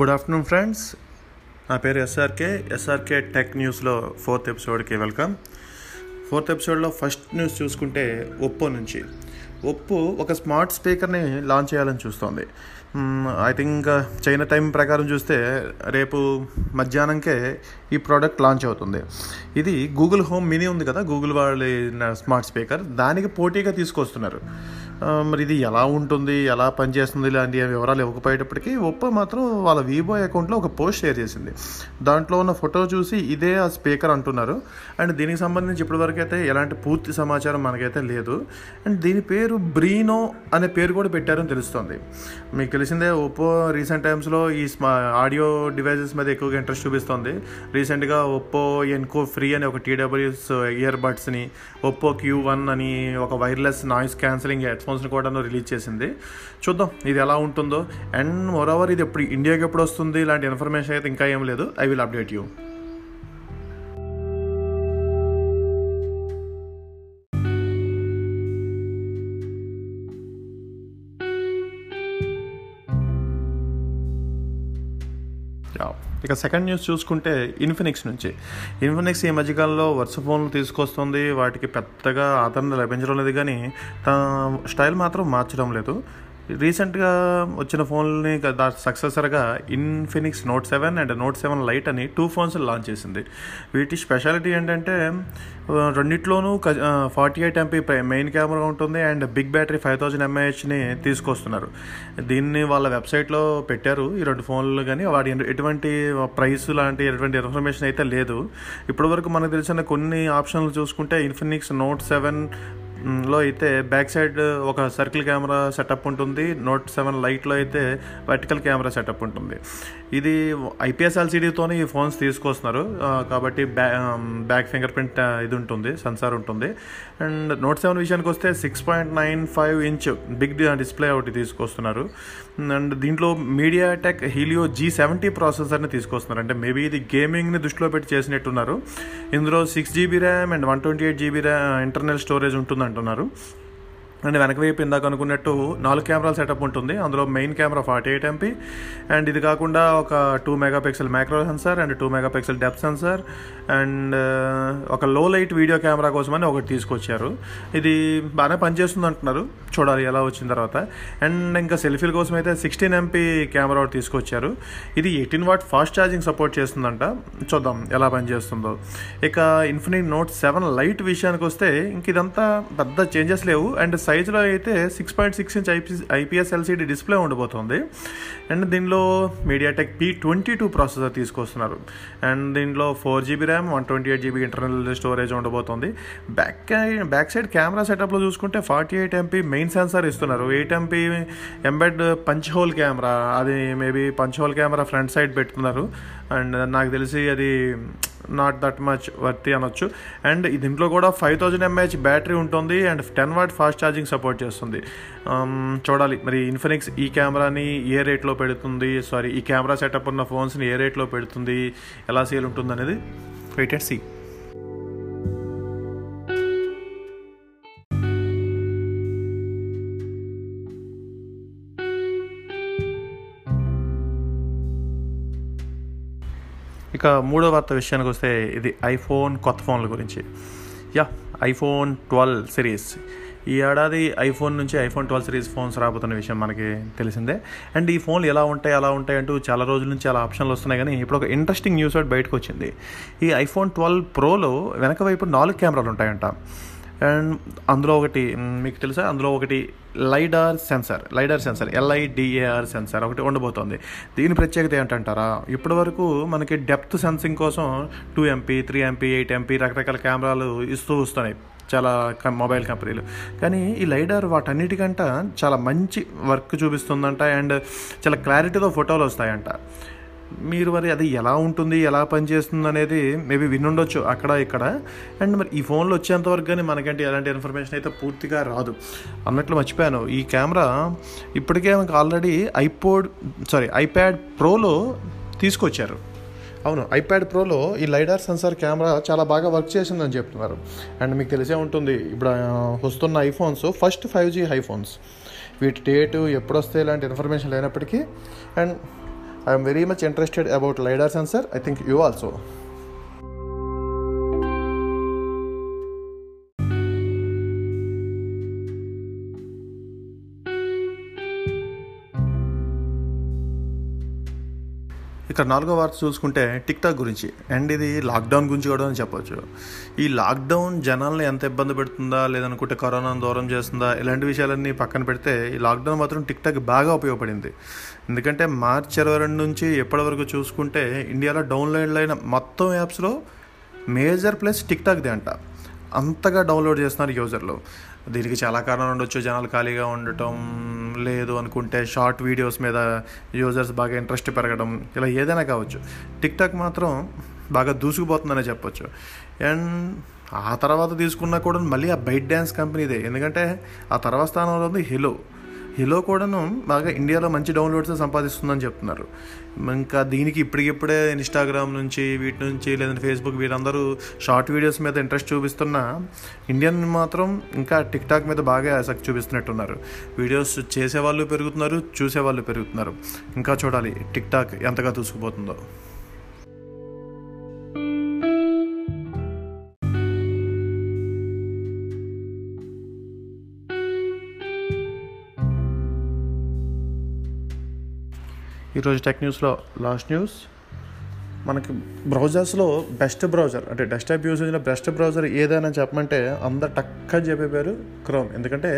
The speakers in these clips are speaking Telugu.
గుడ్ ఆఫ్టర్నూన్ ఫ్రెండ్స్ నా పేరు ఎస్ఆర్కే ఎస్ఆర్కే టెక్ న్యూస్లో ఫోర్త్ ఎపిసోడ్కి వెల్కమ్ ఫోర్త్ ఎపిసోడ్లో ఫస్ట్ న్యూస్ చూసుకుంటే ఒప్పో నుంచి. ఒప్పో ఒక స్మార్ట్ స్పీకర్ని లాంచ్ చేయాలని చూస్తోంది. ఐ థింక్ చైనా టైం ప్రకారం చూస్తే రేపు మధ్యాహ్నంకే ఈ ప్రోడక్ట్ లాంచ్ అవుతుంది. ఇది గూగుల్ హోమ్ మినీ ఉంది కదా గూగుల్ వాళ్ళ స్మార్ట్ స్పీకర్ దానికి పోటీగా తీసుకొస్తున్నారు. మరి ఇది ఎలా ఉంటుంది ఎలా పనిచేస్తుంది ఇలాంటి వివరాలు ఇవ్వకపోయేటప్పటికీ ఒప్పో మాత్రం వాళ్ళ వివో అకౌంట్లో ఒక పోస్ట్ షేర్ చేసింది. దాంట్లో ఉన్న ఫోటో చూసి ఇదే ఆ స్పీకర్ అంటున్నారు. అండ్ దీనికి సంబంధించి ఇప్పటివరకు అయితే ఎలాంటి పూర్తి సమాచారం మనకైతే లేదు. అండ్ దీని పేరు బ్రీనో అనే పేరు కూడా పెట్టారని తెలుస్తుంది. మీకు తెలిసిందే ఒప్పో రీసెంట్ టైమ్స్లో ఈ స్మా ఆడియో డివైజెస్ మీద ఎక్కువగా ఇంట్రెస్ట్ చూపిస్తుంది. రీసెంట్గా ఒప్పో ఎన్కో ఫ్రీ అని ఒక టీడబ్ల్యూస్ ఇయర్ బడ్స్ని ఒప్పో క్యూ వన్ అని ఒక వైర్లెస్ నాయిస్ క్యాన్సిలింగ్ రెస్పాన్స్ని కూడా రిలీజ్ చేసింది. చూద్దాం ఇది ఎలా ఉంటుందో. అండ్ మోరోవర్ ఇది ఎప్పుడు ఇండియాకి ఎప్పుడు వస్తుంది? ఇలాంటి ఇన్ఫర్మేషన్ అయితే ఇంకా ఏం లేదు. I will update you Yeah. ఇక సెకండ్ న్యూస్ చూసుకుంటే ఇన్ఫినిక్స్ నుంచి. ఇన్ఫినిక్స్ ఈ మధ్యకాలంలో వరుస ఫోన్లు తీసుకొస్తుంది. వాటికి పెద్దగా ఆదరణ లభించడం లేదు కానీ తన స్టైల్ మాత్రం మార్చడం లేదు. రీసెంట్గా వచ్చిన ఫోన్ని సక్సెసర్గా Infinix note seven and note seven lite అని టూ ఫోన్స్ లాంచ్ చేసింది. వీటి స్పెషాలిటీ ఏంటంటే రెండిట్లోనూ forty eight MP main camera ఉంటుంది and big battery five thousand ఎంఏహెచ్ని తీసుకొస్తున్నారు. దీన్ని వాళ్ళ వెబ్సైట్లో పెట్టారు ఈ రెండు ఫోన్లు కానీ వాటి ఎటువంటి ప్రైస్ లాంటి ఎటువంటి ఇన్ఫర్మేషన్ అయితే లేదు. ఇప్పటివరకు మనకు తెలిసిన కొన్ని ఆప్షన్లు చూసుకుంటే ఇన్ఫినిక్స్ నోట్ సెవెన్ లో అయితే బ్యాక్ సైడ్ ఒక సర్కిల్ కెమెరా సెటప్ ఉంటుంది. నోట్ సెవెన్ లైట్లో అయితే వర్టికల్ కెమెరా సెటప్ ఉంటుంది. ఇది ఐపీఎస్ ఎల్సీడీతోనే ఈ ఫోన్స్ తీసుకొస్తున్నారు. కాబట్టి బ్యా బ్యాక్ ఫింగర్ ప్రింట్ ఇది ఉంటుంది సెన్సార్ ఉంటుంది. అండ్ నోట్ సెవెన్ విషయానికి వస్తే six point nine five inch big display ఒకటి తీసుకొస్తున్నారు. అండ్ దీంట్లో media tech Helio G seventy ప్రాసెసర్ని తీసుకొస్తున్నారు. అంటే మేబీ ఇది గేమింగ్ని దృష్టిలో పెట్టి చేసినట్టున్నారు. ఇందులో six GB RAM and one twenty eight GB RAM internal storage ఉంటుంది అంటున్నారు అండ్ వెనక వైపు ఇందాక అనుకున్నట్టు నాలుగు కెమెరాల సెటప్ ఉంటుంది. అందులో main camera forty eight MP and ఇది కాకుండా ఒక two megapixel micro sensor and two megapixel depth sensor and ఒక లో లైట్ వీడియో కెమెరా కోసమని ఒకటి తీసుకొచ్చారు. ఇది బాగానే పనిచేస్తుంది అంటున్నారు. చూడాలి ఎలా వచ్చిన తర్వాత. అండ్ ఇంకా సెల్ఫీల కోసం అయితే సిక్స్టీన్ ఎంపీ కెమెరా ఒకటి తీసుకొచ్చారు. ఇది eighteen watt fast charging support చేస్తుందంట. చూద్దాం ఎలా పనిచేస్తుందో. ఇక ఇన్ఫినిట్ నోట్ సెవెన్ లైట్ విషయానికి వస్తే ఇంక ఇదంతా పెద్ద చేంజెస్ లేవు. అండ్ సైజులో అయితే six point six inch IP IPS LCD display ఉండబోతుంది. అండ్ దీనిలో MediaTek P twenty two processor తీసుకొస్తున్నారు. అండ్ దీంట్లో four GB RAM one twenty eight GB internal storage ఉండబోతుంది. బ్యాక్ బ్యాక్ సైడ్ కెమెరా సెటప్లో చూసుకుంటే forty eight MP main sensor ఇస్తున్నారు. Eight MP embed punch hole camera. అది maybe punch hole camera front side పెట్టుకున్నారు. అండ్ నాకు తెలిసి అది నాట్ దట్ మచ్ వర్తి అనొచ్చు. అండ్ దీంట్లో కూడా ఫైవ్ థౌజండ్ ఎంఏహెచ్ బ్యాటరీ ఉంటుంది and ten watt fast charging support చేస్తుంది. Um, చూడాలి. మరి ఇన్ఫినిక్స్ ఈ కెమెరాని ఏ రేట్లో పెడుతుంది? సారీ ఈ కెమెరా సెటప్ ఉన్న ఫోన్స్ని ఏ రేట్లో పెడుతుంది? ఎలా సేల్ ఉంటుంది అనేది వెయిట్ అండ్ సీ ఇక మూడో వార్త విషయానికి వస్తే ఇది ఐఫోన్ కొత్త ఫోన్ల గురించి. Yeah iPhone twelve series. ఈ ఏడాది ఐఫోన్ నుంచి ఐఫోన్ ట్వెల్వ్ సిరీస్ ఫోన్స్ రాబోతున్న విషయం మనకి తెలిసిందే. అండ్ ఈ ఫోన్లు ఎలా ఉంటాయి ఎలా ఉంటాయి అంటూ చాలా రోజుల నుంచి చాలా ఆప్షన్లు వస్తున్నాయి కానీ ఇప్పుడు ఒక ఇంట్రెస్టింగ్ న్యూస్ ఒకటి బయటకు వచ్చింది. ఈ ఐఫోన్ ట్వెల్వ్ ప్రోలో వెనక వైపు నాలుగు కెమెరాలు ఉంటాయంట. అండ్ అందులో ఒకటి మీకు తెలుసా? అందులో ఒకటి lidar sensor. Lidar sensor. LIDAR sensor ఒకటి ఉండబోతోంది. దీని ప్రత్యేకత ఏంటంటారా? ఇప్పటి వరకు మనకి డెప్త్ సెన్సింగ్ కోసం two MP three MP eight MP రకరకాల కెమెరాలు ఇస్తూ వస్తున్నాయి చాలా మొబైల్ కంపెనీలు. కానీ ఈ లైడార్ వాటన్నిటికంట చాలా మంచి వర్క్ చూపిస్తుందంట అండ్ చాలా క్లారిటీతో ఫోటోలు వస్తాయంట. మీరు మరి అది ఎలా ఉంటుంది ఎలా పనిచేస్తుంది అనేది మేబీ వినుండొచ్చు అక్కడ ఇక్కడ. అండ్ మరి ఈ ఫోన్లో వచ్చేంత వరకు కానీ మనకంటే ఎలాంటి ఇన్ఫర్మేషన్ అయితే పూర్తిగా రాదు. అన్నట్లు మర్చిపోయాను. ఈ కెమెరా ఇప్పటికే మనకు ఆల్రెడీ ఐపోడ్ సారీ ఐప్యాడ్ ప్రోలో తీసుకొచ్చారు. అవును ఐప్యాడ్ ప్రోలో ఈ లైడార్ సెన్సార్ కెమెరా చాలా బాగా వర్క్ చేసిందని చెప్తున్నారు. అండ్ మీకు తెలిసే ఉంటుంది ఇప్పుడు వస్తున్న iPhones first five G iPhones వీటి డేటు ఎప్పుడు వస్తే ఇలాంటి ఇన్ఫర్మేషన్ లేనప్పటికీ. And I am very much interested about LiDAR sensor. I think you also. ఇక్కడ నాలుగో వార్త చూసుకుంటే టిక్ టాక్ గురించి అండ్ ఇది లాక్డౌన్ గురించి కూడా అని చెప్పొచ్చు. ఈ లాక్డౌన్ జనాల్ని ఎంత ఇబ్బంది పెడుతుందా లేదనుకుంటే కరోనాను దూరం చేస్తుందా ఇలాంటి విషయాలన్నీ పక్కన పెడితే ఈ లాక్డౌన్ మాత్రం టిక్ టాక్ బాగా ఉపయోగపడింది. ఎందుకంటే మార్చ్ ఇరవై రెండు నుంచి ఎప్పటి వరకు చూసుకుంటే ఇండియాలో డౌన్లోడ్ అయిన మొత్తం యాప్స్లో మేజర్ ప్లస్ టిక్టాక్ది అంట. అంతగా డౌన్లోడ్ చేస్తున్నారు యూజర్లు. దీనికి చాలా కారణాలు ఉండొచ్చు. జనాలు ఖాళీగా ఉండటం లేదు అనుకుంటే షార్ట్ వీడియోస్ మీద యూజర్స్ బాగా ఇంట్రెస్ట్ పెరగడం ఇలా ఏదైనా కావచ్చు. టిక్టాక్ మాత్రం బాగా దూసుకుపోతుందనే చెప్పొచ్చు. అండ్ ఆ తర్వాత తీసుకున్నా కూడా మళ్ళీ ఆ బైట్ డ్యాన్స్ కంపెనీదే. ఎందుకంటే ఆ తర్వాత స్థానంలో ఉంది హిలో. హిలో కూడాను బాగా ఇండియాలో మంచి డౌన్లోడ్స్ సంపాదిస్తుందని చెప్తున్నారు. ఇంకా దీనికి ఇప్పటికిప్పుడే ఇన్స్టాగ్రామ్ నుంచి వీటి నుంచి లేదంటే ఫేస్బుక్ వీరందరూ షార్ట్ వీడియోస్ మీద ఇంట్రెస్ట్ చూపిస్తున్న ఇండియన్ మాత్రం ఇంకా టిక్ టాక్ మీద బాగా ఆసక్తి చూపిస్తున్నట్టున్నారు. వీడియోస్ చేసేవాళ్ళు పెరుగుతున్నారు చూసేవాళ్ళు పెరుగుతున్నారు. ఇంకా చూడాలి టిక్ టాక్ ఎంతగా దూసుకుపోతుందో. ఈరోజు టెక్ న్యూస్లో లాస్ట్ న్యూస్. మనకి బ్రౌజర్స్లో బెస్ట్ బ్రౌజర్ అంటే డెస్క్టాప్ యూసేజ్లో బెస్ట్ బ్రౌజర్ ఏదైనా చెప్పమంటే అందరు టక్క చెప్పే పేరు క్రోమ్. ఎందుకంటే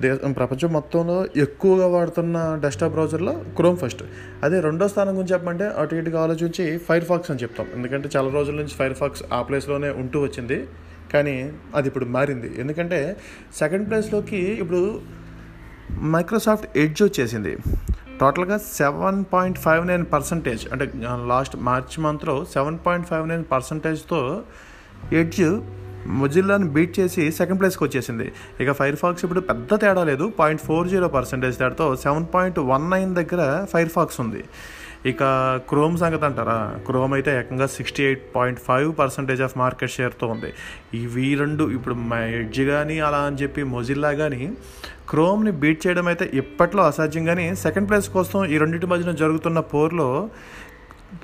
దేశం ప్రపంచం మొత్తంలో ఎక్కువగా వాడుతున్న డెస్క్టాప్ బ్రౌజర్లో క్రోమ్ ఫస్ట్. అదే రెండో స్థానం గురించి చెప్పమంటే అటు ఇటుగా ఆలోచించి ఫైర్ ఫాక్స్ అని చెప్తాం. ఎందుకంటే చాలా రోజుల నుంచి ఫైర్ ఫాక్స్ ఆ ప్లేస్లోనే ఉంటూ వచ్చింది. కానీ అది ఇప్పుడు మారింది. ఎందుకంటే సెకండ్ ప్లేస్లోకి ఇప్పుడు మైక్రోసాఫ్ట్ ఎడ్జ్ వచ్చేసింది. టోటల్గా seven point five nine percentage అంటే లాస్ట్ మార్చ్ మంత్లో సెవెన్ పాయింట్ ఫైవ్ నైన్ పర్సంటేజ్తో ఎడ్జ్ మొజిల్లాని బీట్ చేసి సెకండ్ ప్లేస్కి వచ్చేసింది. ఇక ఫైర్ ఫాక్స్ ఇప్పుడు పెద్ద తేడా లేదు. పాయింట్ ఫోర్ జీరో పర్సెంటేజ్ తేడాతో సెవెన్ పాయింట్ వన్ నైన్ దగ్గర ఫైర్ ఫాక్స్ ఉంది. ఇక క్రోమ్ సంగతి అంటారా? క్రోమ్ అయితే ఏకంగా sixty eight point five percentage of market షేర్తో ఉంది. ఇవి రెండు ఇప్పుడు ఎడ్జ్ కానీ అలా అని చెప్పి మొజిల్లా కానీ క్రోమ్ని బీట్ చేయడం అయితే ఇప్పట్లో అసాధ్యం కానీ సెకండ్ ప్లేస్ కోసం ఈ రెండింటి మధ్యన జరుగుతున్న పోర్లో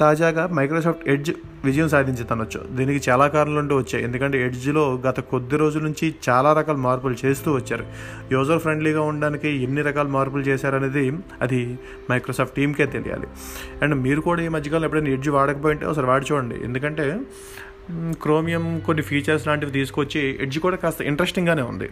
తాజాగా మైక్రోసాఫ్ట్ ఎడ్జ్ విజయం సాధించి తనొచ్చు. దీనికి చాలా కారణాలు ఉంటూ వచ్చాయి. ఎందుకంటే ఎడ్జ్లో గత కొద్ది రోజుల నుంచి చాలా రకాల మార్పులు చేస్తూ వచ్చారు. యూజర్ ఫ్రెండ్లీగా ఉండడానికి ఎన్ని రకాల మార్పులు చేశారనేది అది మైక్రోసాఫ్ట్ టీమ్కే తెలియాలి. అండ్ మీరు కూడా ఈ మధ్యకాలం ఎప్పుడైనా ఎడ్జ్ వాడకపోయింటే ఒకసారి వాడి చూడండి. ఎందుకంటే క్రోమియం కొన్ని ఫీచర్స్ లాంటివి తీసుకొచ్చి ఎడ్జ్ కూడా కాస్త ఇంట్రెస్టింగ్గానే ఉంది.